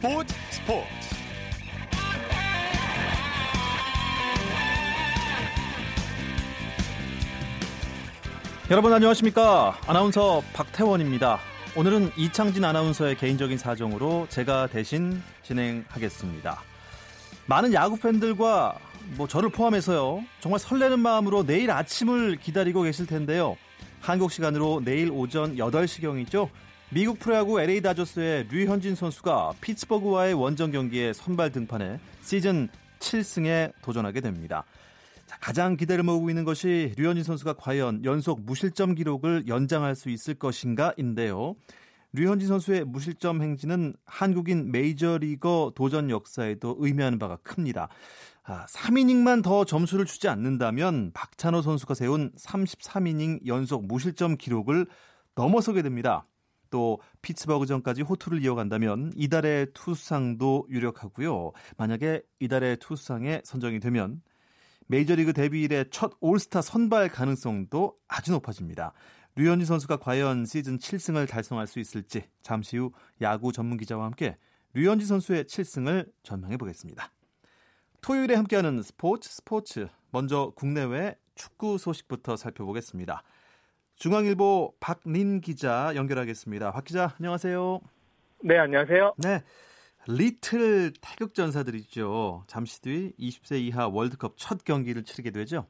스포츠 스포츠. 여러분 안녕하십니까? 아나운서 박태원입니다. 오늘은 이창진 아나운서의 개인적인 사정으로 제가 대신 진행하겠습니다. 많은 야구 팬들과 뭐 저를 포함해서요 정말 설레는 마음으로 내일 아침을 기다리고 계실 텐데요. 한국 시간으로 내일 오전 8시경이죠 미국 프로야구 LA 다저스의 류현진 선수가 피츠버그와의 원정 경기에 선발 등판해 시즌 7승에 도전하게 됩니다. 자, 가장 기대를 모으고 있는 것이 류현진 선수가 과연 연속 무실점 기록을 연장할 수 있을 것인가인데요. 류현진 선수의 무실점 행진은 한국인 메이저리거 도전 역사에도 의미하는 바가 큽니다. 아, 3이닝만 더 점수를 주지 않는다면 박찬호 선수가 세운 33이닝 연속 무실점 기록을 넘어서게 됩니다. 또 피츠버그전까지 호투를 이어간다면 이달의 투수상도 유력하고요. 만약에 이달의 투수상에 선정이 되면 메이저리그 데뷔 이래 첫 올스타 선발 가능성도 아주 높아집니다. 류현진 선수가 과연 시즌 7승을 달성할 수 있을지 잠시 후 야구 전문 기자와 함께 류현진 선수의 7승을 전망해 보겠습니다. 토요일에 함께하는 스포츠 스포츠 먼저 국내외 축구 소식부터 살펴보겠습니다. 중앙일보 박린 기자 연결하겠습니다. 박 기자 안녕하세요. 네 안녕하세요. 네. 리틀 태극 전사들이죠. 잠시 뒤 20세 이하 월드컵 첫 경기를 치르게 되죠.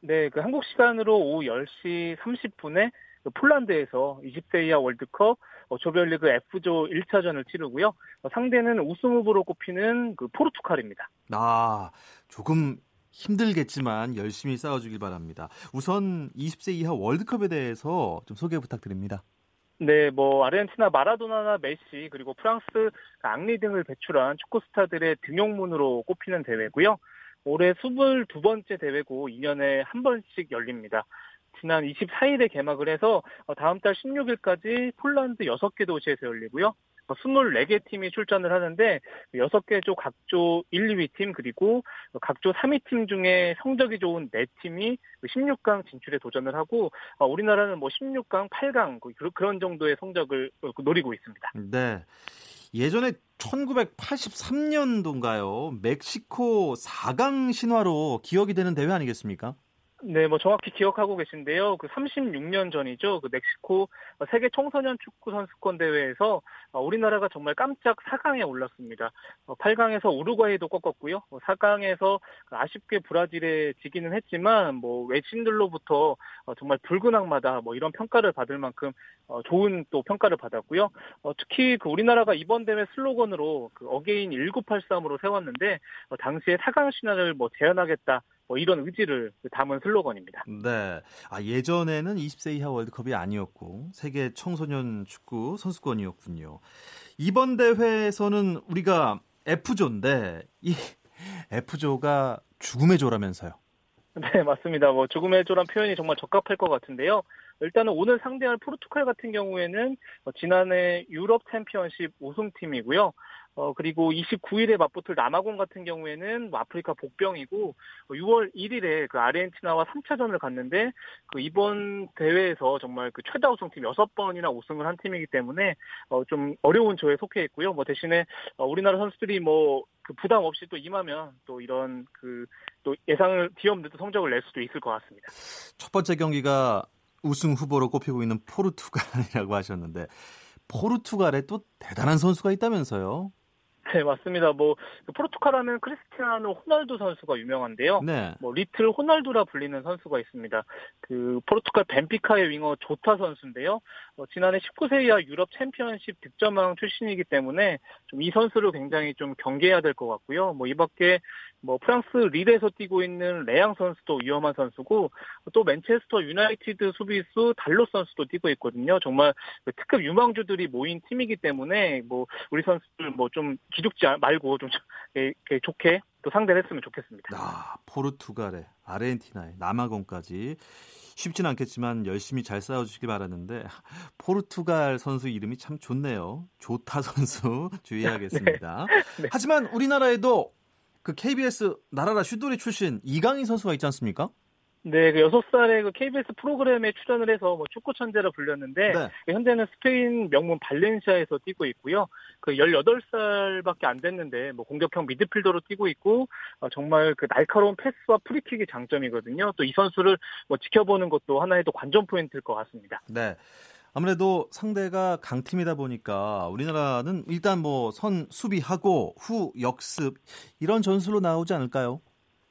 네, 그 한국 시간으로 오후 10시 30분에 그 폴란드에서 20세 이하 월드컵 어, 조별리그 F조 1차전을 치르고요. 어, 상대는 우승 후보로 꼽히는 그 포르투갈입니다. 아, 조금 힘들겠지만 열심히 싸워주길 바랍니다. 우선 20세 이하 월드컵에 대해서 좀 소개 부탁드립니다. 네, 뭐 아르헨티나 마라도나나 메시 그리고 프랑스 앙리 등을 배출한 축구 스타들의 등용문으로 꼽히는 대회고요. 올해 22번째 대회고 2년에 한 번씩 열립니다. 지난 24일에 개막을 해서 다음 달 16일까지 폴란드 6개 도시에서 열리고요. 24개 팀이 출전을 하는데 6개 조 각조 1, 2위 팀 그리고 각조 3위 팀 중에 성적이 좋은 4팀이 16강 진출에 도전을 하고 우리나라는 뭐 16강, 8강 그런 정도의 성적을 노리고 있습니다. 네. 예전에 1983년도인가요? 멕시코 4강 신화로 기억이 되는 대회 아니겠습니까? 네, 뭐 정확히 기억하고 계신데요. 그 36년 전이죠. 그 멕시코 세계 청소년 축구 선수권 대회에서 우리나라가 정말 깜짝 4강에 올랐습니다. 8강에서 어, 우루과이도 꺾었고요. 4강에서 뭐그 아쉽게 브라질에 지기는 했지만 뭐 외신들로부터 어, 정말 붉은 악마다 뭐 이런 평가를 받을 만큼 어, 좋은 또 평가를 받았고요. 특히 그 우리나라가 이번 대회 슬로건으로 그 again 1983으로 세웠는데 당시에 4강 신화를 뭐 재현하겠다. 뭐 이런 의지를 담은 슬로건입니다. 네. 아, 예전에는 20세 이하 월드컵이 아니었고 세계 청소년 축구 선수권이었군요. 이번 대회에서는 우리가 F조인데 이 F조가 죽음의 조라면서요. 네, 맞습니다. 뭐 죽음의 조란 표현이 정말 적합할 것 같은데요. 일단은 오늘 상대할 포르투갈 같은 경우에는 지난해 유럽 챔피언십 우승팀이고요. 어, 그리고 29일에 맞붙을 남아공 같은 경우에는 뭐 아프리카 복병이고 6월 1일에 그 아르헨티나와 3차전을 갔는데 그 이번 대회에서 정말 그 최다 우승팀 6번이나 우승을 한 팀이기 때문에 어, 좀 어려운 조에 속해 있고요. 뭐 대신에 어, 우리나라 선수들이 뭐 그 부담 없이 또 임하면 또 이런 그 또 예상을 뒤엎는 성적을 낼 수도 있을 것 같습니다. 첫 번째 경기가 우승 후보로 꼽히고 있는 포르투갈이라고 하셨는데 포르투갈에 또 대단한 선수가 있다면서요? 네, 맞습니다. 뭐그 포르투갈 하면 크리스티아노 호날두 선수가 유명한데요. 네. 뭐 리틀 호날두라 불리는 선수가 있습니다. 그 포르투갈 벤피카의 윙어 조타 선수인데요. 어, 지난해 19세 이하 유럽 챔피언십 득점왕 출신이기 때문에 좀 이 선수를 굉장히 좀 경계해야 될 것 같고요. 뭐 이밖에 뭐 프랑스 릴에서 뛰고 있는 레앙 선수도 위험한 선수고 또 맨체스터 유나이티드 수비수 달로 선수도 뛰고 있거든요. 정말 그 특급 유망주들이 모인 팀이기 때문에 뭐 우리 선수들 뭐좀 기죽지 말고 좀 좋게 또 상대를 했으면 좋겠습니다. 아, 포르투갈에 아르헨티나에 남아공까지 쉽진 않겠지만 열심히 잘 싸워주시기 바라는데 포르투갈 선수 이름이 참 좋네요. 조타 선수 주의하겠습니다. 네. 네. 하지만 우리나라에도 그 KBS 나라라 슈돌이 출신 이강인 선수가 있지 않습니까? 네, 그 6살에 그 KBS 프로그램에 출연을 해서 뭐 축구 천재라 불렸는데 네. 그 현재는 스페인 명문 발렌시아에서 뛰고 있고요. 그 18살밖에 안 됐는데 뭐 공격형 미드필더로 뛰고 있고 어, 정말 그 날카로운 패스와 프리킥이 장점이거든요. 또 이 선수를 뭐 지켜보는 것도 하나의 또 관전 포인트일 것 같습니다. 네. 아무래도 상대가 강팀이다 보니까 우리나라는 일단 뭐 선 수비하고 후 역습 이런 전술로 나오지 않을까요?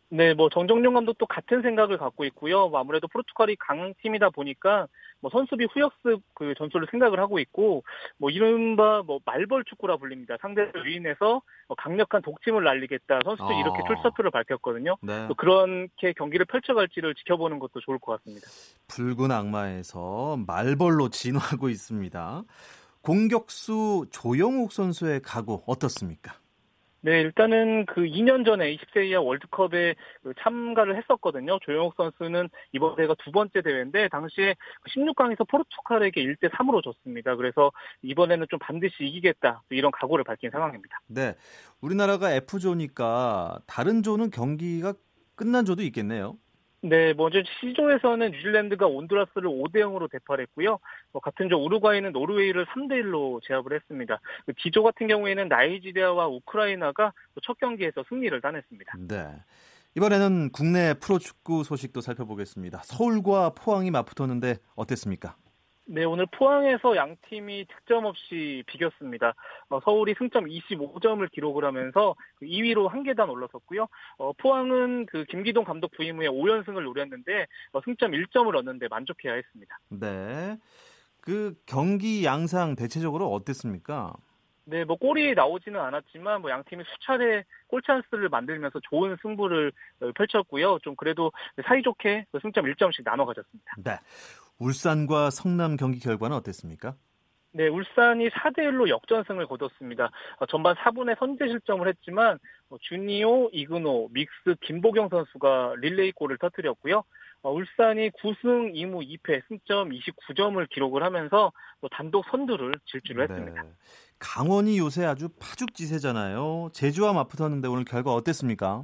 네, 뭐 정정용 감독도 같은 생각을 갖고 있고요. 뭐 아무래도 포르투갈이 강한 팀이다 보니까 뭐 선수비 후역습 그 전술을 생각을 하고 있고 뭐 이른바 뭐 말벌 축구라 불립니다. 상대를 유인해서 뭐 강력한 독침을 날리겠다. 선수들이 아. 이렇게 출사표를 밝혔거든요. 네. 또 그렇게 경기를 펼쳐갈지를 지켜보는 것도 좋을 것 같습니다. 붉은 악마에서 말벌로 진화하고 있습니다. 공격수 조영욱 선수의 각오 어떻습니까? 네, 일단은 그 2년 전에 20세 이하 월드컵에 그 참가를 했었거든요. 조영욱 선수는 이번 대회가 두 번째 대회인데 당시에 16강에서 그 포르투갈에게 1대 3으로 졌습니다. 그래서 이번에는 좀 반드시 이기겠다 이런 각오를 밝힌 상황입니다. 네, 우리나라가 F조니까 다른 조는 경기가 끝난 조도 있겠네요. 네, 먼저 C조에서는 뉴질랜드가 온두라스를 5대 0으로 대파했고요. 뭐 같은 조 우루과이는 노르웨이를 3대 1로 제압을 했습니다. 그 D조 같은 경우에는 나이지리아와 우크라이나가 첫 경기에서 승리를 따냈습니다. 네. 이번에는 국내 프로축구 소식도 살펴보겠습니다. 서울과 포항이 맞붙었는데 어땠습니까? 네, 오늘 포항에서 양 팀이 득점 없이 비겼습니다. 어, 서울이 승점 25점을 기록을 하면서 2위로 그한 계단 올라섰고요. 어, 포항은 그 김기동 감독 부임 후에 5연승을 노렸는데 어, 승점 1점을 얻는데 만족해야 했습니다. 네. 그 경기 양상 대체적으로 어땠습니까? 네, 뭐 골이 나오지는 않았지만 뭐 양 팀이 수차례 골 찬스를 만들면서 좋은 승부를 어, 펼쳤고요. 좀 그래도 사이좋게 그 승점 1점씩 나눠 가졌습니다. 네. 울산과 성남 경기 결과는 어땠습니까? 네, 울산이 4대 1로 역전승을 거뒀습니다. 어, 전반 4분에 선제 실점을 했지만 어, 주니오, 이근호, 믹스, 김보경 선수가 릴레이 골을 터뜨렸고요. 어, 울산이 9승 2무 2패 승점 29점을 기록을 하면서 단독 선두를 질주를 네. 했습니다. 강원이 요새 아주 파죽지세잖아요. 제주와 맞붙었는데 오늘 결과 어땠습니까?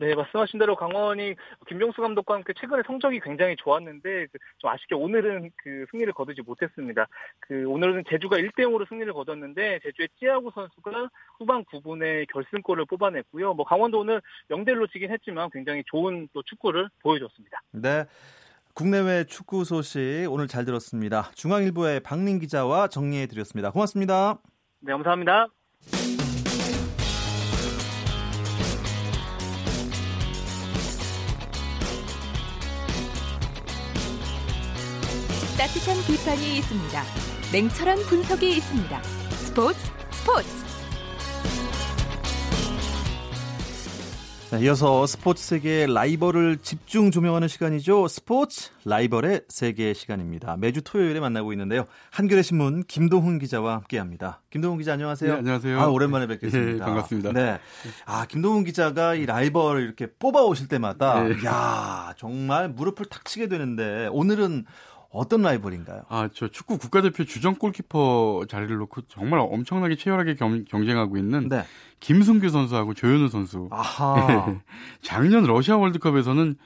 네, 말씀하신 대로 강원이 김병수 감독과 함께 최근에 성적이 굉장히 좋았는데 그좀 아쉽게 오늘은 그 승리를 거두지 못했습니다. 그 오늘은 제주가 1대 0으로 승리를 거뒀는데 제주의 찌아구 선수가 후반 9분에 결승골을 뽑아냈고요. 뭐 강원도 오늘 0대 1로 지긴 했지만 굉장히 좋은 또 축구를 보여줬습니다. 네. 국내외 축구 소식 오늘 잘 들었습니다. 중앙일보의 박민 기자와 정리해 드렸습니다. 고맙습니다. 네, 감사합니다. 따뜻한 비판이 있습니다. 냉철한 분석이 있습니다. 스포츠 스포츠. 네, 이어서 스포츠 세계의 라이벌을 집중 조명하는 시간이죠. 스포츠 라이벌의 세계 시간입니다. 매주 토요일에 만나고 있는데요. 한겨레 신문 김동훈 기자와 함께합니다. 김동훈 기자 안녕하세요. 네, 안녕하세요. 아, 오랜만에 뵙겠습니다. 네, 반갑습니다. 네. 아 김동훈 기자가 이 라이벌을 이렇게 뽑아 오실 때마다 네. 야 정말 무릎을 탁 치게 되는데 오늘은 어떤 라이벌인가요? 아, 저 축구 국가대표 주전 골키퍼 자리를 놓고 정말 엄청나게 치열하게 경, 쟁하고 있는 네. 김승규 선수하고 조현우 선수. 아하. 작년 러시아 월드컵에서는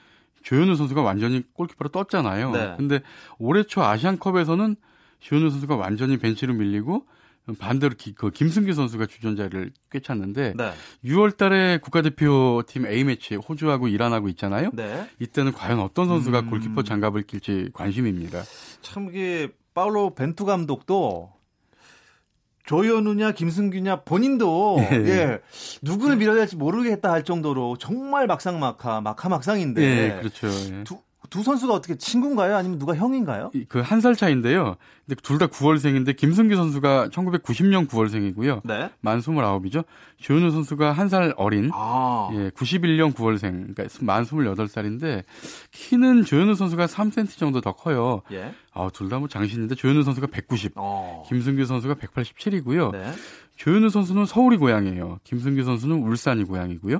조현우 선수가 완전히 골키퍼로 떴잖아요. 네. 근데 올해 초 아시안컵에서는 조현우 선수가 완전히 벤치로 밀리고 반대로 기, 그 김승규 선수가 주전자를 꿰찼는데 네. 6월 달에 국가대표팀 A매치 호주하고 이란하고 있잖아요. 네. 이때는 과연 어떤 선수가 음... 골키퍼 장갑을 낄지 관심입니다. 참 이게 파울로 벤투 감독도 조현우냐 김승규냐 본인도 예. 예. 누구를 밀어야 될지 모르겠다 할 정도로 정말 막상막하 막하막상인데 예, 그렇죠. 예. 두, 두 선수가 어떻게 친구인가요? 아니면 누가 형인가요? 그 한 살 차인데요. 근데 둘 다 9월생인데 김승규 선수가 1990년 9월생이고요. 네. 만 29이죠. 조현우 선수가 한 살 어린 아. 예, 91년 9월생. 그러니까 만 28살인데 키는 조현우 선수가 3cm 정도 더 커요. 예. 아, 둘 다 뭐 장신인데 조현우 선수가 190, 어. 김승규 선수가 187이고요. 네. 조현우 선수는 서울이 고향이에요. 김승규 선수는 울산이 고향이고요.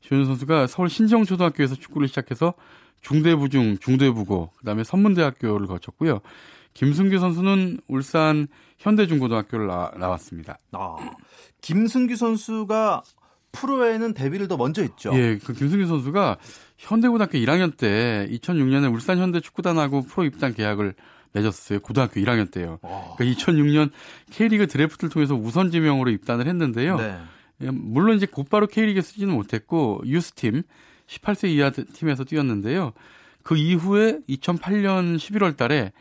조현우 선수가 서울 신정초등학교에서 축구를 시작해서 중대부중, 중대부고, 그 다음에 선문대학교를 거쳤고요. 김승규 선수는 울산 현대중고등학교를 나, 나왔습니다. 아, 김승규 선수가 프로에는 데뷔를 더 먼저 했죠. 예, 그 김승규 선수가 현대고등학교 1학년 때 2006년에 울산 현대 축구단하고 프로 입단 계약을 맺었어요. 고등학교 1학년 때요. 그러니까 2006년 K리그 드래프트를 통해서 우선 지명으로 입단을 했는데요. 네. 예, 물론 이제 곧바로 K리그에 쓰지는 못했고 유스팀 18세 이하 팀에서 뛰었는데요. 그 이후에 2008년 11월 달에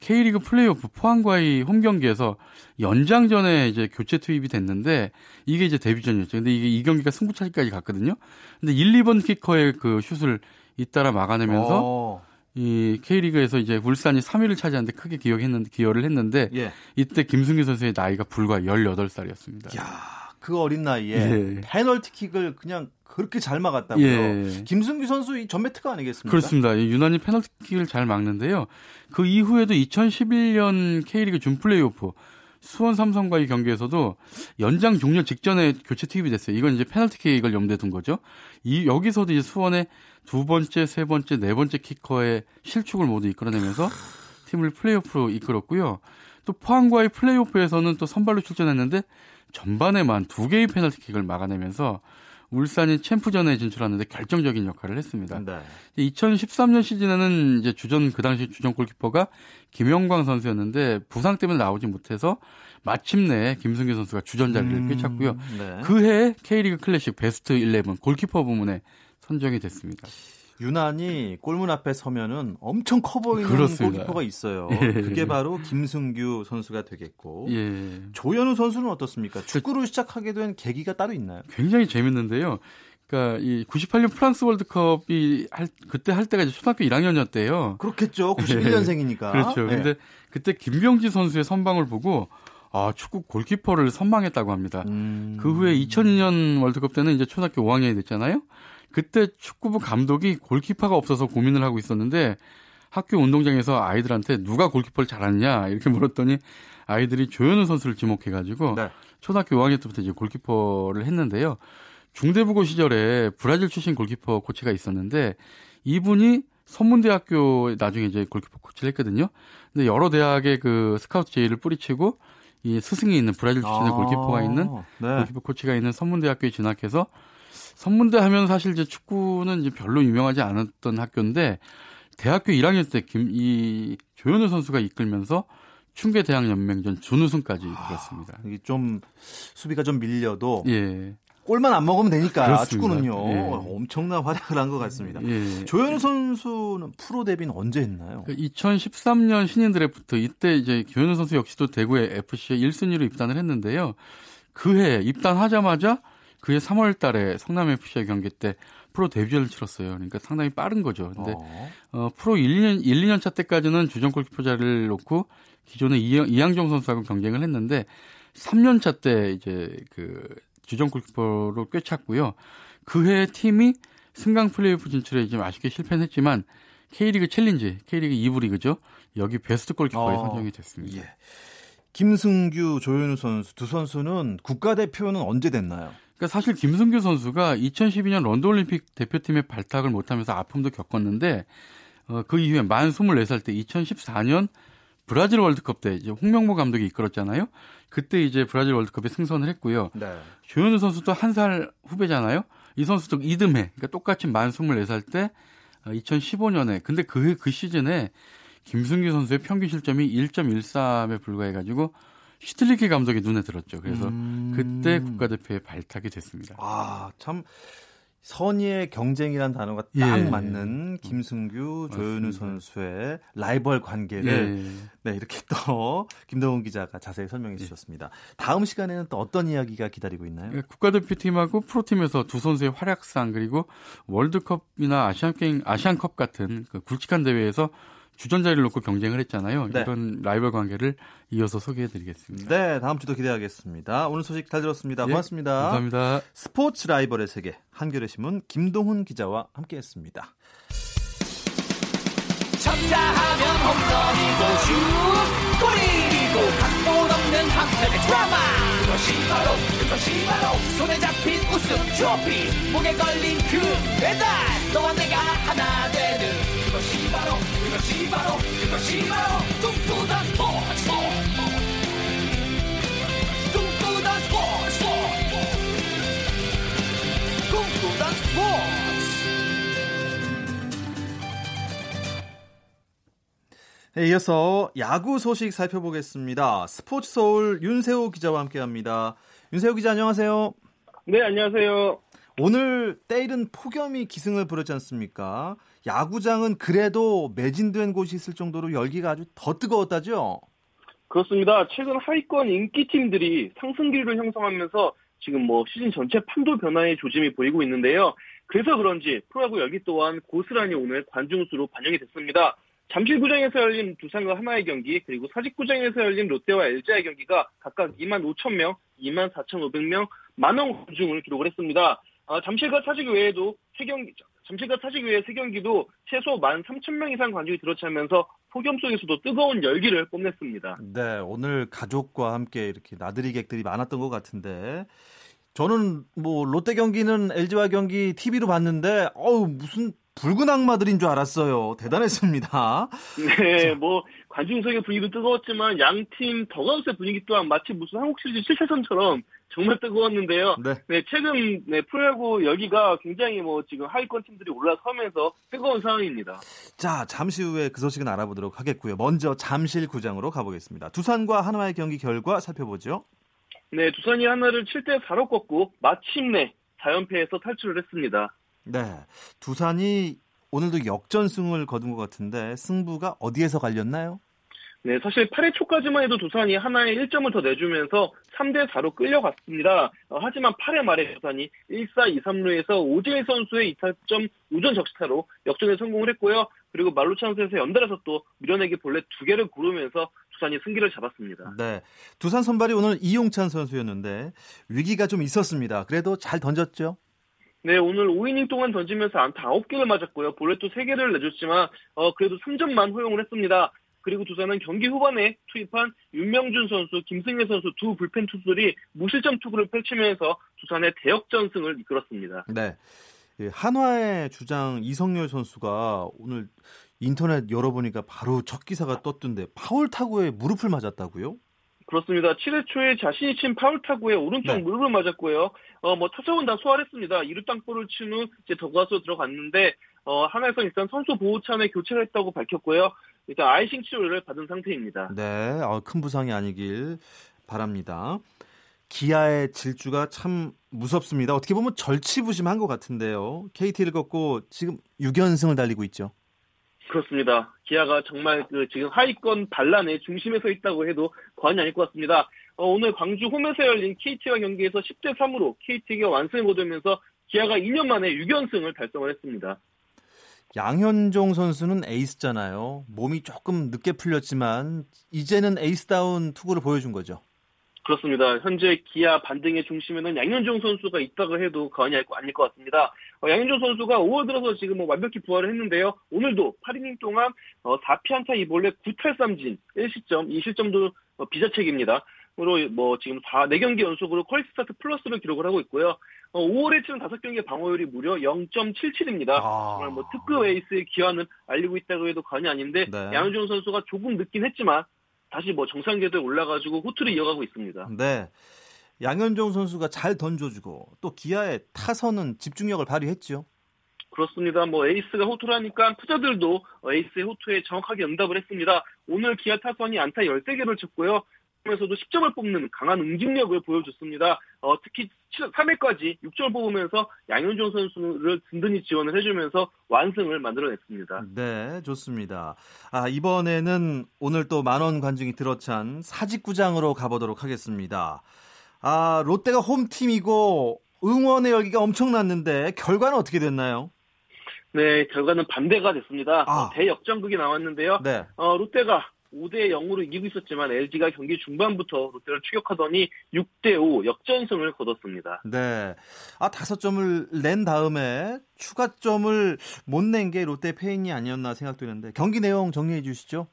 K리그 플레이오프 포항과의 홈 경기에서 연장전에 이제 교체 투입이 됐는데 이게 이제 데뷔전이었죠. 근데 이게 이 경기가 승부차기까지 갔거든요. 근데 1, 2번 키커의 그 슛을 잇따라 막아내면서 오. 이 K리그에서 이제 울산이 3위를 차지하는데 크게 기억했는데 기여를 했는데 예. 이때 김승규 선수의 나이가 불과 18살이었습니다. 야, 그 어린 나이에 예. 페널티킥을 그냥 그렇게 잘 막았다고요. 예. 김승규 선수 이 전매트가 아니겠습니까? 그렇습니다. 유난히 페널티킥을 잘 막는데요. 그 이후에도 2011년 K리그 준플레이오프 수원 삼성과의 경기에서도 연장 종료 직전에 교체 투입이 됐어요. 이건 이제 페널티킥을 염두에 둔 거죠. 이 여기서도 이제 수원의 두 번째, 세 번째, 네 번째 키커의 실축을 모두 이끌어내면서 팀을 플레이오프로 이끌었고요. 또 포항과의 플레이오프에서는 또 선발로 출전했는데 전반에만 두 개의 페널티킥을 막아내면서 울산이 챔프전에 진출하는데 결정적인 역할을 했습니다. 네. 2013년 시즌에는 이제 주전 그 당시 주전 골키퍼가 김영광 선수였는데 부상 때문에 나오지 못해서 마침내 김승규 선수가 주전 자리를 음, 꿰찼고요. 네. 그해 K리그 클래식 베스트 11 골키퍼 부문에 선정이 됐습니다. 유난히 골문 앞에 서면은 엄청 커 보이는 그렇습니다. 골키퍼가 있어요. 예. 그게 바로 김승규 선수가 되겠고 예. 조현우 선수는 어떻습니까? 축구를 시작하게 된 계기가 따로 있나요? 굉장히 재밌는데요. 그러니까 이 98년 프랑스 월드컵이 할 그때 할 때가 이제 초등학교 1학년이었 대요. 그렇겠죠. 91년생이니까. 예. 그렇죠. 네. 근데 그때 김병지 선수의 선방을 보고 아, 축구 골키퍼를 선망했다고 합니다. 음... 그 후에 2002년 월드컵 때는 이제 초등학교 5학년이 됐잖아요. 그때 축구부 감독이 골키퍼가 없어서 고민을 하고 있었는데 학교 운동장에서 아이들한테 누가 골키퍼를 잘하느냐 이렇게 물었더니 아이들이 조현우 선수를 지목해가지고 네. 초등학교 5학년 때부터 이제 골키퍼를 했는데요. 중대부고 시절에 브라질 출신 골키퍼 코치가 있었는데 이분이 선문대학교 나중에 이제 골키퍼 코치를 했거든요. 근데 여러 대학의 그 스카우트 제의를 뿌리치고 이 스승이 있는 브라질 출신의 아, 골키퍼가 있는 네. 골키퍼 코치가 있는 선문대학교에 진학해서 선문대 하면 사실 이제 축구는 이제 별로 유명하지 않았던 학교인데 대학교 1학년 때 김 이 조현우 선수가 이끌면서 춘계 대학 연맹전 준우승까지 이끌었습니다. 아, 이게 좀 수비가 좀 밀려도 예. 골만 안 먹으면 되니까 그렇습니다. 축구는요 예. 엄청난 활약을 한 것 같습니다. 예. 조현우 선수는 프로 데뷔는 언제 했나요? 2013년 신인 드래프트 이때 이제 조현우 선수 역시도 대구의 FC에 1순위로 입단을 했는데요. 그해 입단하자마자 그해 3월 달에 성남 FC와 경기 때 프로 데뷔를 치렀어요. 그러니까 상당히 빠른 거죠. 근데 어, 어 프로 1, 2년 1, 2년 차 때까지는 주전 골키퍼 자리를 놓고 기존의 이양종 선수하고 경쟁을 했는데 3년 차 때 이제 그 주전 골키퍼로 꿰찼고요. 그해 팀이 승강 플레이오프 진출에 좀 아쉽게 실패는 했지만 K리그 챌린지, K리그 2부 리그죠. 여기 베스트 골키퍼에 어, 선정이 됐습니다. 예. 김승규, 조현우 선수 두 선수는 국가대표는 언제 됐나요? 그러니까 사실 김승규 선수가 2012년 런던 올림픽 대표팀에 발탁을 못하면서 아픔도 겪었는데 어, 그 이후에 만 24살 때 2014년 브라질 월드컵 때 이제 홍명보 감독이 이끌었잖아요. 그때 이제 브라질 월드컵에 승선을 했고요. 네. 조현우 선수도 한 살 후배잖아요. 이 선수도 이듬해, 그러니까 똑같이 만 24살 때 2015년에 어, 근데 그, 그 시즌에 김승규 선수의 평균 실점이 1.13에 불과해가지고 슈틸리케 감독이 눈에 들었죠. 그래서 음... 그때 국가대표에 발탁이 됐습니다. 아, 참 선의의 경쟁이란 단어가 딱 예. 맞는 김승규, 조현우 선수의 라이벌 관계를 예. 네, 이렇게 또 김동훈 기자가 자세히 설명해 예. 주셨습니다. 다음 시간에는 또 어떤 이야기가 기다리고 있나요? 예, 국가대표팀하고 프로팀에서 두 선수의 활약상 그리고 월드컵이나 아시안 게임, 아시안컵 같은 그 굵직한 대회에서 주전자리를 놓고 경쟁을 했잖아요. 네. 이런 라이벌 관계를 이어서 소개해드리겠습니다. 네, 다음 주도 기대하겠습니다. 오늘 소식 잘 들었습니다. 예, 고맙습니다. 감사합니다. 스포츠 라이벌의 세계 한겨레 신문 김동훈 기자와 함께했습니다. 쳤다 하면 홈런이고 슛 골이고 각본 없는 한편의 드라마 그것이 바로 그것이 바로 손에 잡힌 우승 트로피 목에 걸린 그 배달 너와 내가 하나 되는 그것이 바로 그것이 바로 꿈꾸던 스포츠 꿈꾸던 스포츠 꿈꾸던 스포츠 네, 이어서 야구 소식 살펴보겠습니다. 스포츠 서울 윤세호 기자와 함께합니다. 윤세호 기자 안녕하세요. 네 안녕하세요. 오늘 때이른 폭염이 기승을 부렸지 않습니까? 야구장은 그래도 매진된 곳이 있을 정도로 열기가 아주 더 뜨거웠다죠? 그렇습니다. 최근 하위권 인기팀들이 상승기를 형성하면서 지금 뭐 시즌 전체 판도 변화의 조짐이 보이고 있는데요. 그래서 그런지 프로야구 열기 또한 고스란히 오늘 관중수로 반영이 됐습니다. 잠실구장에서 열린 두산과 하나의 경기 그리고 사직구장에서 열린 롯데와 LG의 경기가 각각 2만 5천 명, 2만 4,500명, 만원 관중을 기록을 했습니다. 아, 잠실과 사직 외에도 세 경기, 잠실과 사직 외에 세 경기도 최소 1만 3천 명 이상 관중이 들어차면서 폭염 속에서도 뜨거운 열기를 뽐냈습니다. 네, 오늘 가족과 함께 이렇게 나들이 객들이 많았던 것 같은데 저는 뭐 롯데 경기는 LG와 경기 TV로 봤는데 어우 무슨 붉은 악마들인 줄 알았어요. 대단했습니다. 네, 뭐 관중석의 분위기도 뜨거웠지만 양 팀 더가우스의 분위기 또한 마치 무슨 한국 시리즈 7차선처럼 정말 뜨거웠는데요. 네. 네 최근 네, 프로야구 열기가 굉장히 뭐 지금 하위권 팀들이 올라서면서 뜨거운 상황입니다. 자, 잠시 후에 그 소식은 알아보도록 하겠고요. 먼저 잠실 구장으로 가보겠습니다. 두산과 한화의 경기 결과 살펴보죠. 네, 두산이 하나를 7대 4로 꺾고 마침내 4연패에서 탈출을 했습니다. 네. 두산이 오늘도 역전승을 거둔 것 같은데 승부가 어디에서 갈렸나요? 네, 사실 8회 초까지만 해도 두산이 하나의 1점을 더 내주면서 3대 4로 끌려갔습니다. 어, 하지만 8회 말에 두산이 1사 2, 3루에서 오재일 선수의 2타점 우전 적시타로 역전에 성공을 했고요. 그리고 말루 찬스에서 연달아서 또 밀어내기 볼넷 두 개를 고르면서 두산이 승기를 잡았습니다. 네, 두산 선발이 오늘 이용찬 선수였는데 위기가 좀 있었습니다. 그래도 잘 던졌죠? 네, 오늘 5이닝 동안 던지면서 안타 9개를 맞았고요. 볼넷도 3개를 내줬지만 어, 그래도 3점만 허용을 했습니다. 그리고 두산은 경기 후반에 투입한 윤명준 선수, 김승혜 선수 두 불펜 투수들이 무실점 투구를 펼치면서 두산의 대역전승을 이끌었습니다. 네. 한화의 주장 이성열 선수가 오늘 인터넷 열어보니까 바로 첫 기사가 떴던데 파울 타구에 무릎을 맞았다고요? 그렇습니다. 7회 초에 자신이 친 파울 타구에 오른쪽 네. 무릎을 맞았고요. 어, 뭐 타석은 다 소화했습니다. 이루 땅볼을 친 후 이제 더가서 들어갔는데 어, 하나에서 일단 선수 보호찬에 교체를 했다고 밝혔고요. 일단 아이싱 치료를 받은 상태입니다. 네, 어, 큰 부상이 아니길 바랍니다. 기아의 질주가 참 무섭습니다. 어떻게 보면 절치부심한 것 같은데요. KT를 꺾고 지금 6연승을 달리고 있죠. 그렇습니다. 기아가 정말 그 지금 하위권 반란의 중심에 서 있다고 해도 과언이 아닐 것 같습니다. 어, 오늘 광주 홈에서 열린 KT와 경기에서 10대 3으로 KT가 완승을 거두면서 기아가 2년 만에 6연승을 달성을 했습니다. 양현종 선수는 에이스잖아요. 몸이 조금 늦게 풀렸지만 이제는 에이스다운 투구를 보여준 거죠. 그렇습니다. 현재 기아 반등의 중심에는 양현종 선수가 있다고 해도 과언이 아닐 것 같습니다. 어, 양현종 선수가 5월 들어서 지금 뭐 완벽히 부활을 했는데요. 오늘도 8이닝 동안 어, 4피안타 2볼넷 9탈삼진 1실점, 2실점도 어, 비자책입니다. 으로 뭐 지금 4, 4경기 연속으로 퀄리티 스타트 플러스를 기록을 하고 있고요. 어, 5월에 치른 5경기의 방어율이 무려 0.77입니다. 아... 정말 뭐 특급 에이스의 귀환을 알리고 있다고 해도 과언이 아닌데 네. 양현종 선수가 조금 늦긴 했지만 다시 뭐 정상 궤도에 올라가지고 호투를 이어가고 있습니다. 네. 양현종 선수가 잘 던져주고 또 기아의 타선은 집중력을 발휘했죠. 그렇습니다. 뭐 에이스가 호투를 하니까 타자들도 에이스의 호투에 정확하게 응답을 했습니다. 오늘 기아 타선이 안타 13개를 쳤고요. 면서도 10점을 뽑는 강한 응집력을 보여줬습니다. 어, 특히 3회까지 6점을 뽑으면서 양현종 선수를 든든히 지원을 해주면서 완승을 만들어냈습니다. 네, 좋습니다. 아, 이번에는 오늘 또 만원 관중이 들어찬 사직구장으로 가보도록 하겠습니다. 아, 롯데가 홈팀이고 응원의 열기가 엄청났는데 결과는 어떻게 됐나요? 네, 결과는 반대가 됐습니다. 아. 대역전극이 나왔는데요. 네. 어, 롯데가 5대 0으로 이기고 있었지만 LG가 경기 중반부터 롯데를 추격하더니 6대 5 역전승을 거뒀습니다. 네. 아, 5점을 낸 다음에 추가점을 못 낸 게 롯데 패인이 아니었나 생각되는데 경기 내용 정리해 주시죠.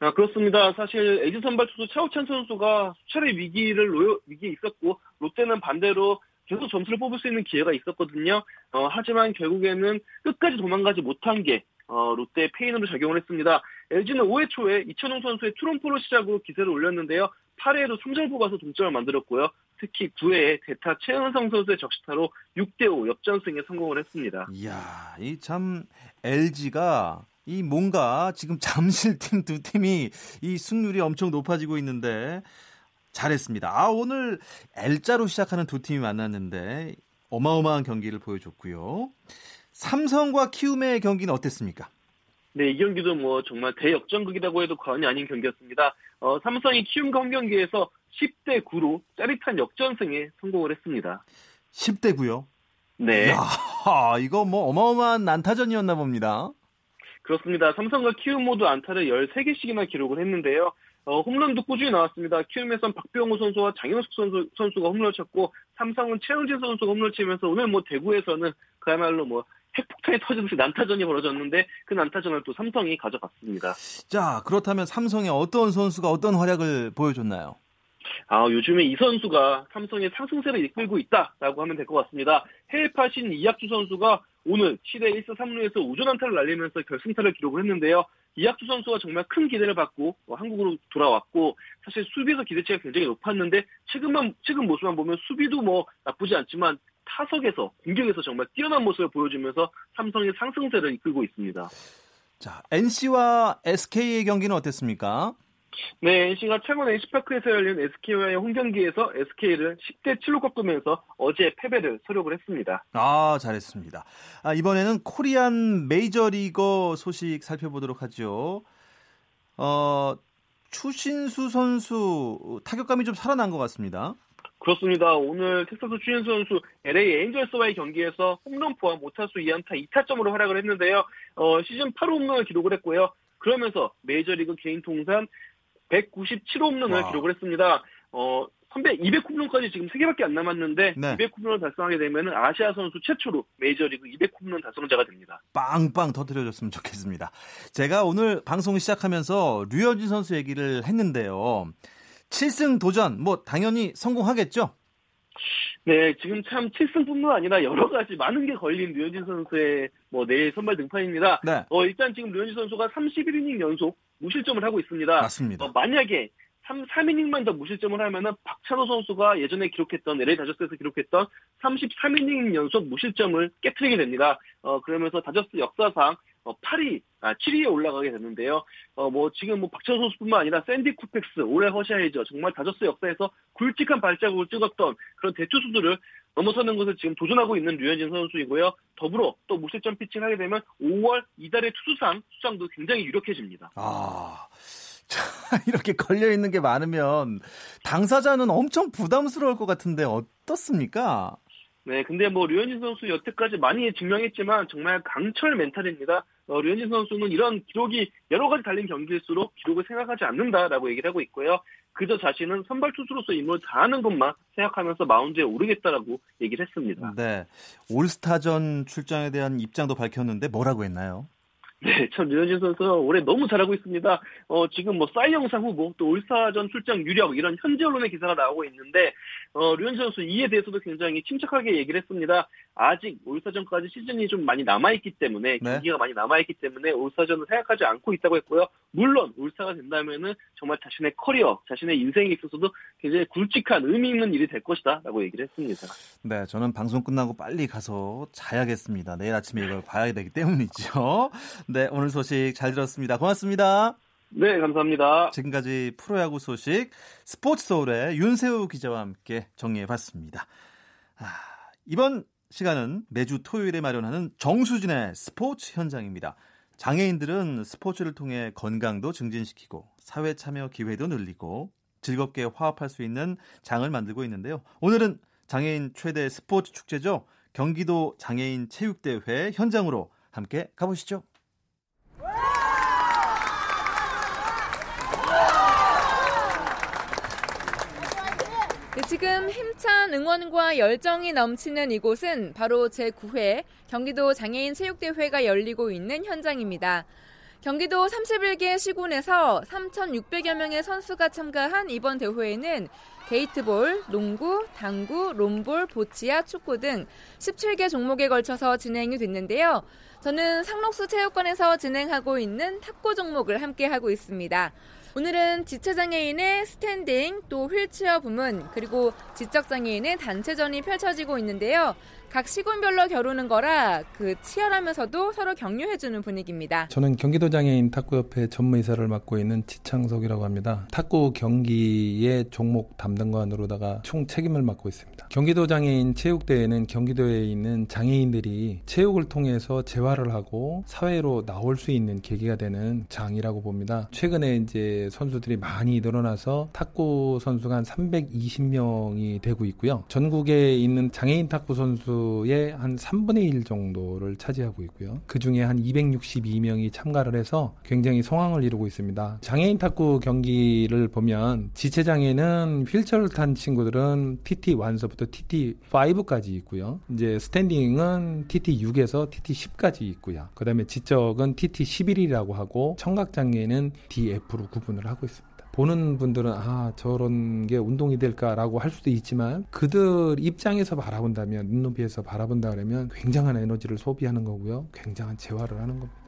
아, 그렇습니다. 사실 LG 선발 투수 차우찬 선수가 수차례 위기를 놓여, 위기에 있었고 롯데는 반대로 계속 점수를 뽑을 수 있는 기회가 있었거든요. 어, 하지만 결국에는 끝까지 도망가지 못한 게 어, 롯데 페인으로 작용을 했습니다. LG는 5회 초에 이천웅 선수의 트럼프로 시작으로 기세를 올렸는데요. 8회에도 3점 뽑아서 동점을 만들었고요. 특히 9회에 대타 최은성 선수의 적시타로 6대5 역전승에 성공을 했습니다. 이야, 이 참 LG가 이 뭔가 지금 잠실 팀 두 팀이 이 승률이 엄청 높아지고 있는데 잘했습니다. 아, 오늘 L자로 시작하는 두 팀이 만났는데 어마어마한 경기를 보여줬고요. 삼성과 키움의 경기는 어땠습니까? 네, 이 경기도 뭐 정말 대역전극이라고 해도 과언이 아닌 경기였습니다. 어, 삼성이 키움과 홈 경기에서 10대 9로 짜릿한 역전승에 성공을 했습니다. 10대 9요? 네. 야, 이거 뭐 어마어마한 난타전이었나 봅니다. 그렇습니다. 삼성과 키움 모두 안타를 13개씩이나 기록을 했는데요. 어, 홈런도 꾸준히 나왔습니다. 키움에선 박병호 선수와 장영숙 선수, 선수가 홈런을 쳤고 삼성은 최영진 선수가 홈런을 치면서 오늘 뭐 대구에서는 그야말로 뭐 핵폭탄이 터지듯이 난타전이 벌어졌는데 그 난타전을 또 삼성이 가져갔습니다. 자 그렇다면 삼성의 어떤 선수가 어떤 활약을 보여줬나요? 아, 요즘에 이 선수가 삼성의 상승세를 이끌고 있다라고 하면 될 것 같습니다. 해외 파신 이학주 선수가 오늘 7회 1사 3루에서 우전 안타를 날리면서 결승타를 기록을 했는데요. 이학주 선수가 정말 큰 기대를 받고 어, 한국으로 돌아왔고 사실 수비에서 기대치가 굉장히 높았는데 최근만 최근 모습만 보면 수비도 뭐 나쁘지 않지만 타석에서 공격에서 정말 뛰어난 모습을 보여주면서 삼성의 상승세를 이끌고 있습니다. 자, NC와 SK의 경기는 어땠습니까? 네, NC가 최근 NC파크에서 열린 SK와의 홈 경기에서 SK를 10대 7로 꺾으면서 어제 패배를 서력을 했습니다. 아, 잘했습니다. 아, 이번에는 코리안 메이저리거 소식 살펴보도록 하죠. 어, 추신수 선수 타격감이 좀 살아난 것 같습니다. 그렇습니다. 오늘 텍사스 추신수 선수 LA 에인절스와의 경기에서 홈런 포함 5타수 2안타 2타점으로 활약을 했는데요. 어, 시즌 8호 홈런을 기록을 했고요. 그러면서 메이저리그 개인 통산 197 홈런을 와. 기록을 했습니다. 어, 선배 200 홈런까지 지금 3개밖에 안 남았는데 네. 200 홈런을 달성하게 되면 아시아 선수 최초로 메이저리그 200 홈런 달성자가 됩니다. 빵빵 터뜨려줬으면 좋겠습니다. 제가 오늘 방송 시작하면서 류현진 선수 얘기를 했는데요. 7승 도전 뭐 당연히 성공하겠죠? 네, 지금 참 7승뿐만 아니라 여러 가지 많은 게 걸린 류현진 선수의 뭐 내일 선발 등판입니다. 네. 어, 일단 지금 류현진 선수가 31이닝 연속 무실점을 하고 있습니다. 맞습니다. 어, 만약에 3, 3이닝만 더 무실점을 하면은 박찬호 선수가 예전에 기록했던 LA 다저스에서 기록했던 33이닝 연속 무실점을 깨뜨리게 됩니다. 어, 그러면서 다저스 역사상 어, 8위, 아, 7위에 올라가게 됐는데요. 어, 뭐, 지금 뭐, 박찬호 선수뿐만 아니라 샌디 쿠펙스, 올해 허샤이저, 정말 다저스 역사에서 굵직한 발자국을 찍었던 그런 대투수들을 넘어서는 것을 지금 도전하고 있는 류현진 선수이고요. 더불어 또 무실점 피칭 하게 되면 5월 이달의 투수상 수상도 굉장히 유력해집니다. 아. 자, 이렇게 걸려 있는 게 많으면 당사자는 엄청 부담스러울 것 같은데 어떻습니까? 네, 근데 뭐 류현진 선수 여태까지 많이 증명했지만 정말 강철 멘탈입니다. 어, 류현진 선수는 이런 기록이 여러 가지 달린 경기일수록 기록을 생각하지 않는다라고 얘기를 하고 있고요. 그저 자신은 선발 투수로서 임무를 다하는 것만 생각하면서 마운드에 오르겠다라고 얘기를 했습니다. 네, 올스타전 출장에 대한 입장도 밝혔는데 뭐라고 했나요? 네, 참 류현진 선수 올해 너무 잘하고 있습니다. 어, 지금 뭐 사이영상 후보 또 올스타전 출장 유력 이런 현재 언론의 기사가 나오고 있는데 어, 류현진 선수 이에 대해서도 굉장히 침착하게 얘기를 했습니다. 아직 올스타전까지 시즌이 좀 많이 남아있기 때문에 네. 경기가 많이 남아있기 때문에 올스타전을 생각하지 않고 있다고 했고요. 물론 올스타가 된다면은 정말 자신의 커리어, 자신의 인생에 있어서도 굉장히 굵직한 의미 있는 일이 될 것이다라고 얘기를 했습니다. 네, 저는 방송 끝나고 빨리 가서 자야겠습니다. 내일 아침에 이걸 봐야 되기 때문이죠. 네, 오늘 소식 잘 들었습니다. 고맙습니다. 네, 감사합니다. 지금까지 프로야구 소식 스포츠 서울의 윤세우 기자와 함께 정리해 봤습니다. 아, 이번 시간은 매주 토요일에 마련하는 정수진의 스포츠 현장입니다. 장애인들은 스포츠를 통해 건강도 증진시키고 사회 참여 기회도 늘리고 즐겁게 화합할 수 있는 장을 만들고 있는데요. 오늘은 장애인 최대 스포츠 축제죠. 경기도 장애인 체육대회 현장으로 함께 가보시죠. 네, 지금 힘찬 응원과 열정이 넘치는 이곳은 바로 제9회 경기도 장애인 체육대회가 열리고 있는 현장입니다. 경기도 31개 시군에서 3,600여 명의 선수가 참가한 이번 대회에는 게이트볼, 농구, 당구, 론볼, 보치아, 축구 등 17개 종목에 걸쳐서 진행이 됐는데요. 저는 상록수 체육관에서 진행하고 있는 탁구 종목을 함께 하고 있습니다. 오늘은 지체장애인의 스탠딩 또 휠체어 부문 그리고 지적장애인의 단체전이 펼쳐지고 있는데요. 각 시군별로 겨루는 거라 그 치열하면서도 서로 격려해주는 분위기입니다. 저는 경기도 장애인 탁구협회 전무이사를 맡고 있는 지창석이라고 합니다. 탁구 경기의 종목 담당관으로다가 총 책임을 맡고 있습니다. 경기도 장애인 체육대회는 경기도에 있는 장애인들이 체육을 통해서 재활을 하고 사회로 나올 수 있는 계기가 되는 장이라고 봅니다. 최근에 이제 선수들이 많이 늘어나서 탁구 선수가 한 320명이 되고 있고요. 전국에 있는 장애인 탁구 선수 의 한 3분의 1 정도를 차지하고 있고요. 그 중에 한 262명이 참가를 해서 굉장히 성황을 이루고 있습니다. 장애인 탁구 경기를 보면 지체 장애는 휠체어를 탄 친구들은 TT1서부터 TT5까지 있고요. 이제 스탠딩은 TT6에서 TT10까지 있고요. 그 다음에 지적은 TT11이라고 하고 청각 장애는 DF로 구분을 하고 있습니다. 보는 분들은 아 저런 게 운동이 될까라고 할 수도 있지만 그들 입장에서 바라본다면 눈높이에서 바라본다 그러면 굉장한 에너지를 소비하는 거고요. 굉장한 재활을 하는 겁니다.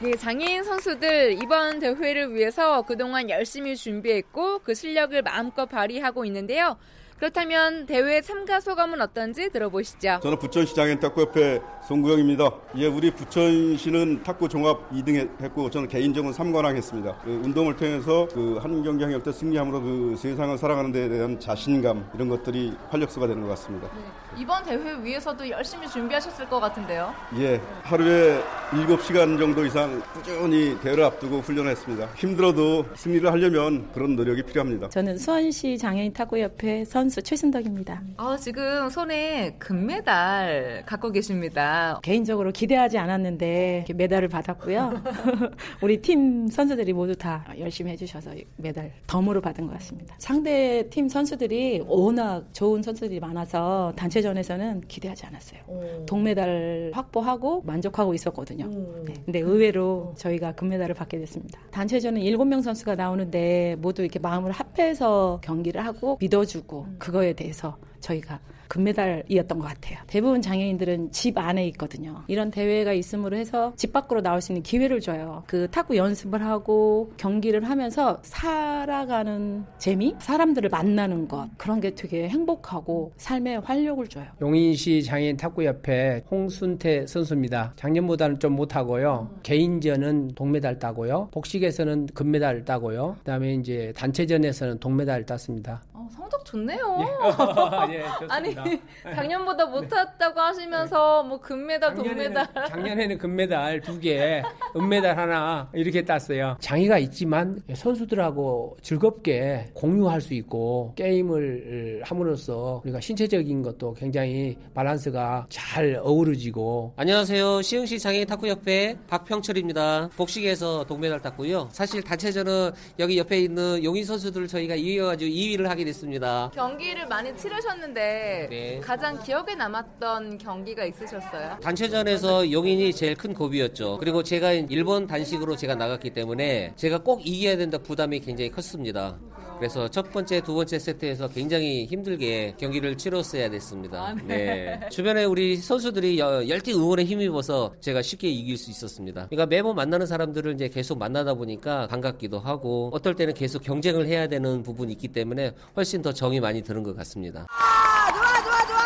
네, 장애인 선수들 이번 대회를 위해서 그동안 열심히 준비했고 그 실력을 마음껏 발휘하고 있는데요. 그렇다면 대회 참가 소감은 어떤지 들어보시죠. 저는 부천시 장애인 탁구협회 송구영입니다. 예, 우리 부천시는 탁구 종합 2등 했고 저는 개인적으로 3관왕 했습니다. 그 운동을 통해서 그 한 경기 한때 승리함으로 그 세상을 살아가는 데 대한 자신감 이런 것들이 활력소가 되는 것 같습니다. 네. 이번 대회 위해서도 열심히 준비하셨을 것 같은데요. 예, 하루에 7시간 정도 이상 꾸준히 대회를 앞두고 훈련을 했습니다. 힘들어도 승리를 하려면 그런 노력이 필요합니다. 저는 수원시 장애인 탁구협회 선 선수 최순덕입니다. 아, 지금 손에 금메달 갖고 계십니다. 개인적으로 기대하지 않았는데 메달을 받았고요. 우리 팀 선수들이 모두 다 열심히 해주셔서 메달 덤으로 받은 것 같습니다. 상대 팀 선수들이 워낙 좋은 선수들이 많아서 단체전에서는 기대하지 않았어요. 오. 동메달 확보하고 만족하고 있었거든요. 네. 근데 의외로 저희가 금메달을 받게 됐습니다. 단체전은 7명 선수가 나오는데 모두 이렇게 마음을 합해서 경기를 하고 믿어주고 음. 그거에 대해서 저희가 금메달이었던 것 같아요. 대부분 장애인들은 집 안에 있거든요. 이런 대회가 있음으로 해서 집 밖으로 나올 수 있는 기회를 줘요. 그 탁구 연습을 하고 경기를 하면서 살아가는 재미? 사람들을 만나는 것. 그런 게 되게 행복하고 삶에 활력을 줘요. 용인시 장애인 탁구 협회 홍순태 선수입니다. 작년보다는 좀 못하고요. 개인전은 동메달 따고요. 복식에서는 금메달 따고요. 그다음에 이제 단체전에서는 동메달 땄습니다. 어, 성적 좋네요. 예. 예, 아니 작년보다 못했다고 하시면서 뭐 금메달, 작년에는, 동메달. 작년에는 금메달 두 개, 은메달 하나 이렇게 땄어요. 장애가 있지만 선수들하고 즐겁게 공유할 수 있고 게임을 함으로써 우리가 신체적인 것도 굉장히 밸런스가 잘 어우러지고. 안녕하세요. 시흥시 장애인 탁구협회 박평철입니다. 복식에서 동메달 땄고요. 사실 단체전은 여기 옆에 있는 용인 선수들 저희가 이겨가지고 2위를 하게 됐습니다. 경기를 많이 치르셨 는데 네. 가장 기억에 남았던 경기가 있으셨어요? 단체전에서 용인이 제일 큰 고비였죠. 그리고 제가 일본 단식으로 제가 나갔기 때문에 제가 꼭 이겨야 된다 부담이 굉장히 컸습니다. 그래서 첫 번째, 두 번째 세트에서 굉장히 힘들게 경기를 치렀어야 됐습니다. 아, 네. 네. 주변에 우리 선수들이 열띤 응원에 힘입어서 제가 쉽게 이길 수 있었습니다. 그러니까 매번 만나는 사람들을 이제 계속 만나다 보니까 반갑기도 하고 어떨 때는 계속 경쟁을 해야 되는 부분이 있기 때문에 훨씬 더 정이 많이 드는 것 같습니다. 아, 좋아, 좋아, 좋아.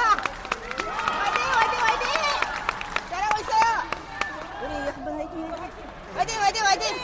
화이팅, 화이팅, 화이팅! 잘하고 있어요. 우리 한번 화이팅, 화이팅, 화이팅, 화이팅!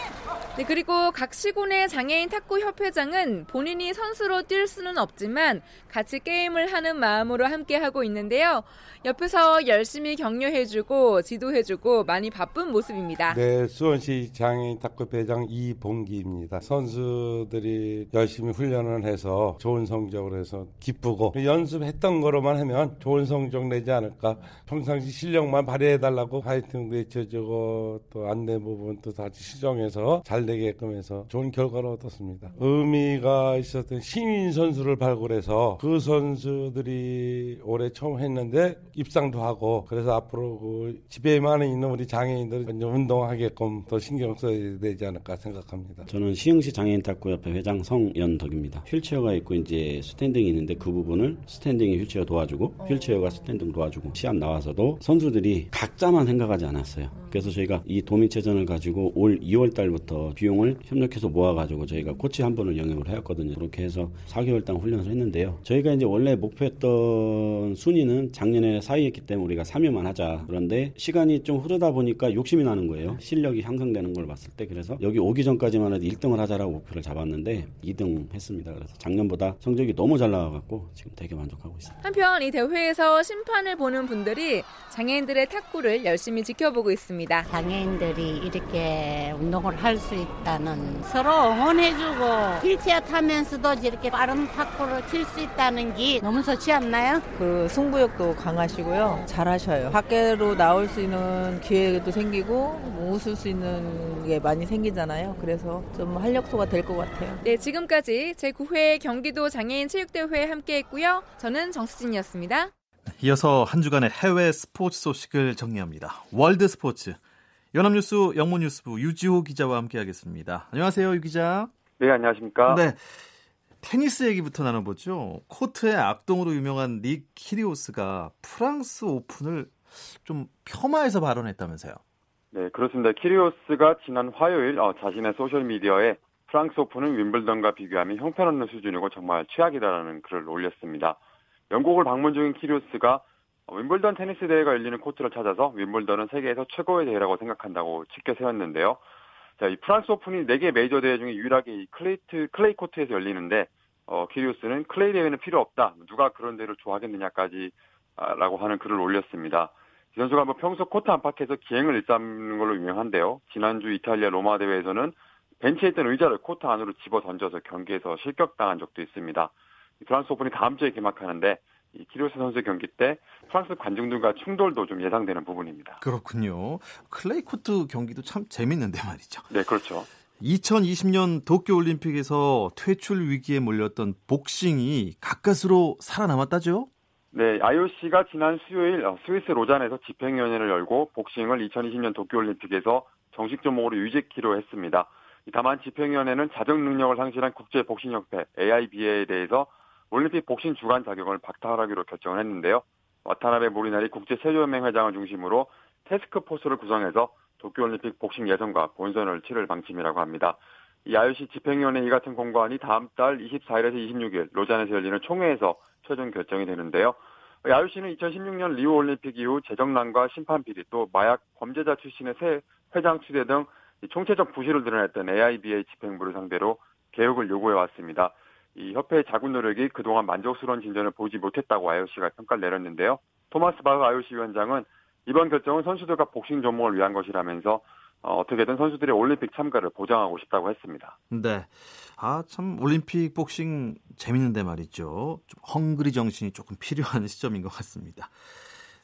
네, 그리고 각 시군의 장애인 탁구 협회장은 본인이 선수로 뛸 수는 없지만 같이 게임을 하는 마음으로 함께 하고 있는데요. 옆에서 열심히 격려해주고 지도해주고 많이 바쁜 모습입니다. 네, 수원시 장애인 탁구협회장 이봉기입니다. 선수들이 열심히 훈련을 해서 좋은 성적을 해서 기쁘고 연습했던 거로만 하면 좋은 성적 내지 않을까. 평상시 실력만 발휘해달라고 파이팅 외쳐주고 또 안내 부분도 다시 수정해서 잘 되게 되게끔 해서 좋은 결과를 얻었습니다. 의미가 있었던 신인 선수를 발굴해서 그 선수들이 올해 처음 했는데 입상도 하고 그래서 앞으로 그 집에만 있는 우리 장애인들 운동하게끔 더 신경 써야 되지 않을까 생각합니다. 저는 시흥시 장애인 탁구협회 회장 성연덕입니다. 휠체어가 있고 이제 스탠딩이 있는데 그 부분을 스탠딩이 휠체어 도와주고 휠체어가 스탠딩 도와주고 시합 나와서도 선수들이 각자만 생각하지 않았어요. 그래서 저희가 이 도민체전을 가지고 올 2월 달부터 비용을 협력해서 모아가지고 저희가 코치 한 분을 영입을 해왔거든요. 그렇게 해서 4개월 동안 훈련을 했는데요. 저희가 이제 원래 목표했던 순위는 작년에 사이했기 때문에 우리가 3위만 하자. 그런데 시간이 좀 흐르다 보니까 욕심이 나는 거예요. 실력이 향상되는 걸 봤을 때 그래서 여기 오기 전까지만 해도 1등을 하자라고 목표를 잡았는데 2등 했습니다. 그래서 작년보다 성적이 너무 잘 나와갖고 지금 되게 만족하고 있습니다. 한편 이 대회에서 심판을 보는 분들이 장애인들의 탁구를 열심히 지켜보고 있습니다. 장애인들이 이렇게 운동을 할 수 있 다는 서로 응원해주고 휠체어 타면서도 이렇게 빠른 탁구를 칠 수 있다는 게 너무 좋지 않나요? 그 승부욕도 강하시고요. 잘하셔요. 밖으로 나올 수 있는 기회도 생기고 뭐 웃을 수 있는 게 많이 생기잖아요. 그래서 좀 활력소가 될 것 같아요. 네, 지금까지 제9회 경기도 장애인 체육대회 함께했고요. 저는 정수진이었습니다. 이어서 한 주간의 해외 스포츠 소식을 정리합니다. 월드 스포츠 연합뉴스 영문뉴스부 유지호 기자와 함께하겠습니다. 안녕하세요, 유 기자. 네, 안녕하십니까. 네. 테니스 얘기부터 나눠보죠. 코트의 악동으로 유명한 닉 키리오스가 프랑스 오픈을 좀 폄하해서 발언했다면서요. 네, 그렇습니다. 키리오스가 지난 화요일 어, 자신의 소셜미디어에 프랑스 오픈은 윔블던과 비교하면 형편없는 수준이고 정말 최악이다라는 글을 올렸습니다. 영국을 방문 중인 키리오스가 윔블던 테니스 대회가 열리는 코트를 찾아서 윔블던은 세계에서 최고의 대회라고 생각한다고 치켜세웠는데요. 자, 이 프랑스 오픈이 4개 메이저 대회 중에 유일하게 이 클레이트, 클레이 코트에서 열리는데, 어, 키리오스는 클레이 대회는 필요 없다. 누가 그런 대회를 좋아하겠느냐까지, 아, 라고 하는 글을 올렸습니다. 이 선수가 뭐 평소 코트 안팎에서 기행을 일삼는 걸로 유명한데요. 지난주 이탈리아 로마 대회에서는 벤치에 있던 의자를 코트 안으로 집어 던져서 경기에서 실격당한 적도 있습니다. 프랑스 오픈이 다음 주에 개막하는데 이 키리오스 선수 경기 때 프랑스 관중들과 충돌도 좀 예상되는 부분입니다. 그렇군요. 클레이 코트 경기도 참 재밌는데 말이죠. 네, 그렇죠. 2020년 도쿄올림픽에서 퇴출 위기에 몰렸던 복싱이 가까스로 살아남았다죠? 네, IOC가 지난 수요일 어, 스위스 로잔에서 집행위원회를 열고 복싱을 2020년 도쿄올림픽에서 정식 종목으로 유지키로 했습니다. 다만 집행위원회는 자정 능력을 상실한 국제복싱협회 AIBA에 대해서 올림픽 복싱 주관 자격을 박탈하기로 결정을 했는데요. 와타나베 모리나리 국제체조연맹 회장을 중심으로 테스크포스를 구성해서 도쿄올림픽 복싱 예선과 본선을 치를 방침이라고 합니다. 이 IOC 집행위원회 이 같은 공고안이 다음 달 24일에서 26일 로잔에서 열리는 총회에서 최종 결정이 되는데요. IOC는 2016년 리우 올림픽 이후 재정난과 심판 비리 또 마약 범죄자 출신의 새 회장 추대 등 총체적 부실을 드러냈던 AIBA 집행부를 상대로 개혁을 요구해 왔습니다. 이 협회의 자군 노력이 그동안 만족스러운 진전을 보지 못했다고 IOC가 평가를 내렸는데요. 토마스 바흐 IOC 위원장은 이번 결정은 선수들과 복싱 종목을 위한 것이라면서 어, 떻게든 선수들의 올림픽 참가를 보장하고 싶다고 했습니다. 네. 아, 참, 올림픽 복싱 재밌는데 말이죠. 좀 헝그리 정신이 조금 필요한 시점인 것 같습니다.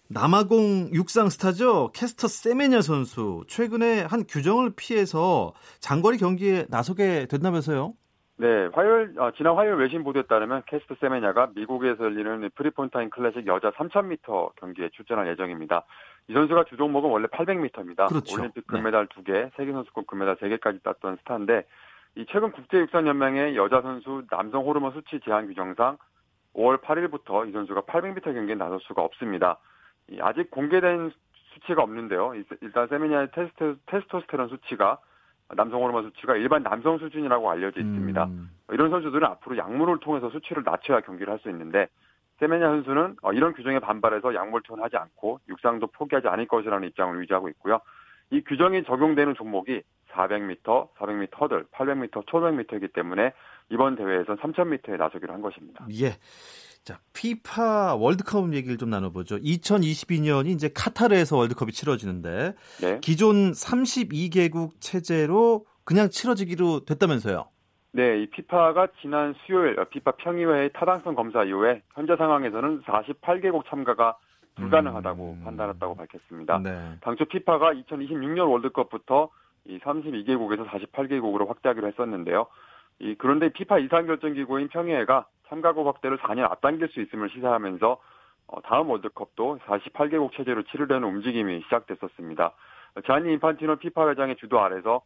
남아공 육상 스타죠. 캐스터 세메냐 선수. 최근에 한 규정을 피해서 장거리 경기에 나서게 됐다면서요? 네, 화요일, 어, 지난 화요일 외신 보도에 따르면 캐스터 세메냐가 미국에서 열리는 프리폰타인 클래식 여자 3000m 경기에 출전할 예정입니다. 이 선수가 주 종목은 원래 800m입니다. 그렇죠. 올림픽 금메달 네. 2개, 세계 선수권 금메달 3개까지 땄던 스타인데, 이 최근 국제육상연맹의 여자 선수 남성 호르몬 수치 제한 규정상 5월 8일부터 이 선수가 800m 경기에 나설 수가 없습니다. 아직 공개된 수치가 없는데요. 일단 세미냐의 테스트, 테스토스테론 수치가 남성 호르몬 수치가 일반 남성 수준이라고 알려져 있습니다. 음. 이런 선수들은 앞으로 약물을 통해서 수치를 낮춰야 경기를 할 수 있는데 세메냐 선수는 어, 이런 규정에 반발해서 약물 투혼하지 않고 육상도 포기하지 않을 것이라는 입장을 유지하고 있고요. 이 규정이 적용되는 종목이 400m, 400m 허들, 800m, 1500m이기 때문에 이번 대회에선 3000m에 나서기로 한 것입니다. 예. 자, 피파 월드컵 얘기를 좀 나눠보죠. 2022년이 이제 카타르에서 월드컵이 치러지는데 네. 기존 32개국 체제로 그냥 치러지기로 됐다면서요? 네, 이 피파가 지난 수요일 피파 평의회의 타당성 검사 이후에 현재 상황에서는 48개국 참가가 불가능하다고 음... 판단했다고 밝혔습니다. 네. 당초 피파가 2026년 월드컵부터 이 32개국에서 48개국으로 확대하기로 했었는데요. 이 그런데 피파 이상 결정 기구인 평의회가 참가국 확대를 4년 앞당길 수 있음을 시사하면서 어, 다음 월드컵도 48개국 체제로 치르려는 움직임이 시작됐었습니다. 자니 인판티노 피파 회장의 주도 아래서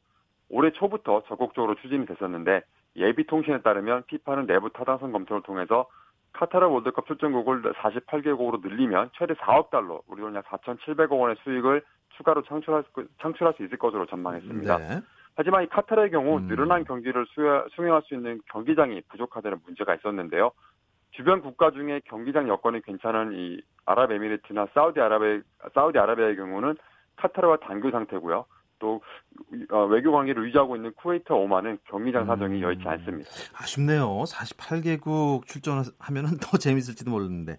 올해 초부터 적극적으로 추진이 됐었는데 예비 통신에 따르면 피파는 내부 타당성 검토를 통해서 카타르 월드컵 출전국을 48개국으로 늘리면 최대 4억 달러, 우리 돈 약 4,700억 원의 수익을 추가로 창출할, 창출할 수 있을 것으로 전망했습니다. 네. 하지만 이 카타르의 경우 음. 늘어난 경기를 수행할 수 있는 경기장이 부족하다는 문제가 있었는데요. 주변 국가 중에 경기장 여건이 괜찮은 이 아랍에미리트나 사우디아라비아, 사우디아라비아의 경우는 카타르와 단교 상태고요. 또 어, 외교 관계를 유지하고 있는 쿠웨이트 오만은 경기장 사정이 음. 여의치 않습니다. 아쉽네요. 48개국 출전하면 더 재밌을지도 모르는데.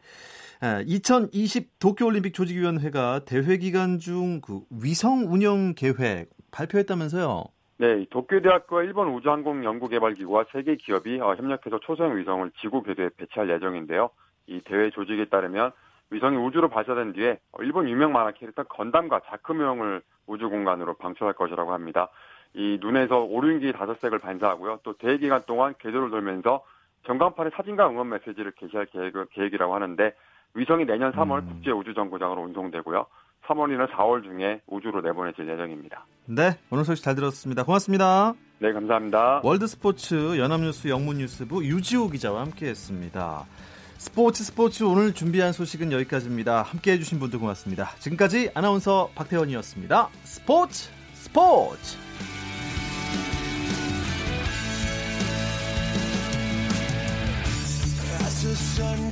2020 도쿄올림픽 조직위원회가 대회 기간 중 그 위성 운영 계획 발표했다면서요? 네, 도쿄대학교와 일본 우주항공 연구개발기구와 세계 기업이 어, 협력해서 초소형 위성을 지구 궤도에 배치할 예정인데요. 이 대회 조직에 따르면 위성이 우주로 발사된 뒤에 일본 유명 만화 캐릭터 건담과 자크명을 우주 공간으로 방출할 것이라고 합니다. 이 눈에서 오륜기 다섯 색을 반사하고요. 또 대회 기간 동안 궤도를 돌면서 전광판에 사진과 응원 메시지를 게시할 계획, 계획이라고 하는데 위성이 내년 3월 음. 국제 우주정거장으로 운송되고요. 3월이나 4월 중에 우주로 내보내질 예정입니다. 네, 오늘 소식 잘 들었습니다. 고맙습니다. 네, 감사합니다. 월드스포츠 연합뉴스 영문뉴스부 유지호 기자와 함께했습니다. 스포츠 스포츠 오늘 준비한 소식은 여기까지입니다. 함께 해주신 분들 고맙습니다. 지금까지 아나운서 박태원이었습니다. 스포츠 스포츠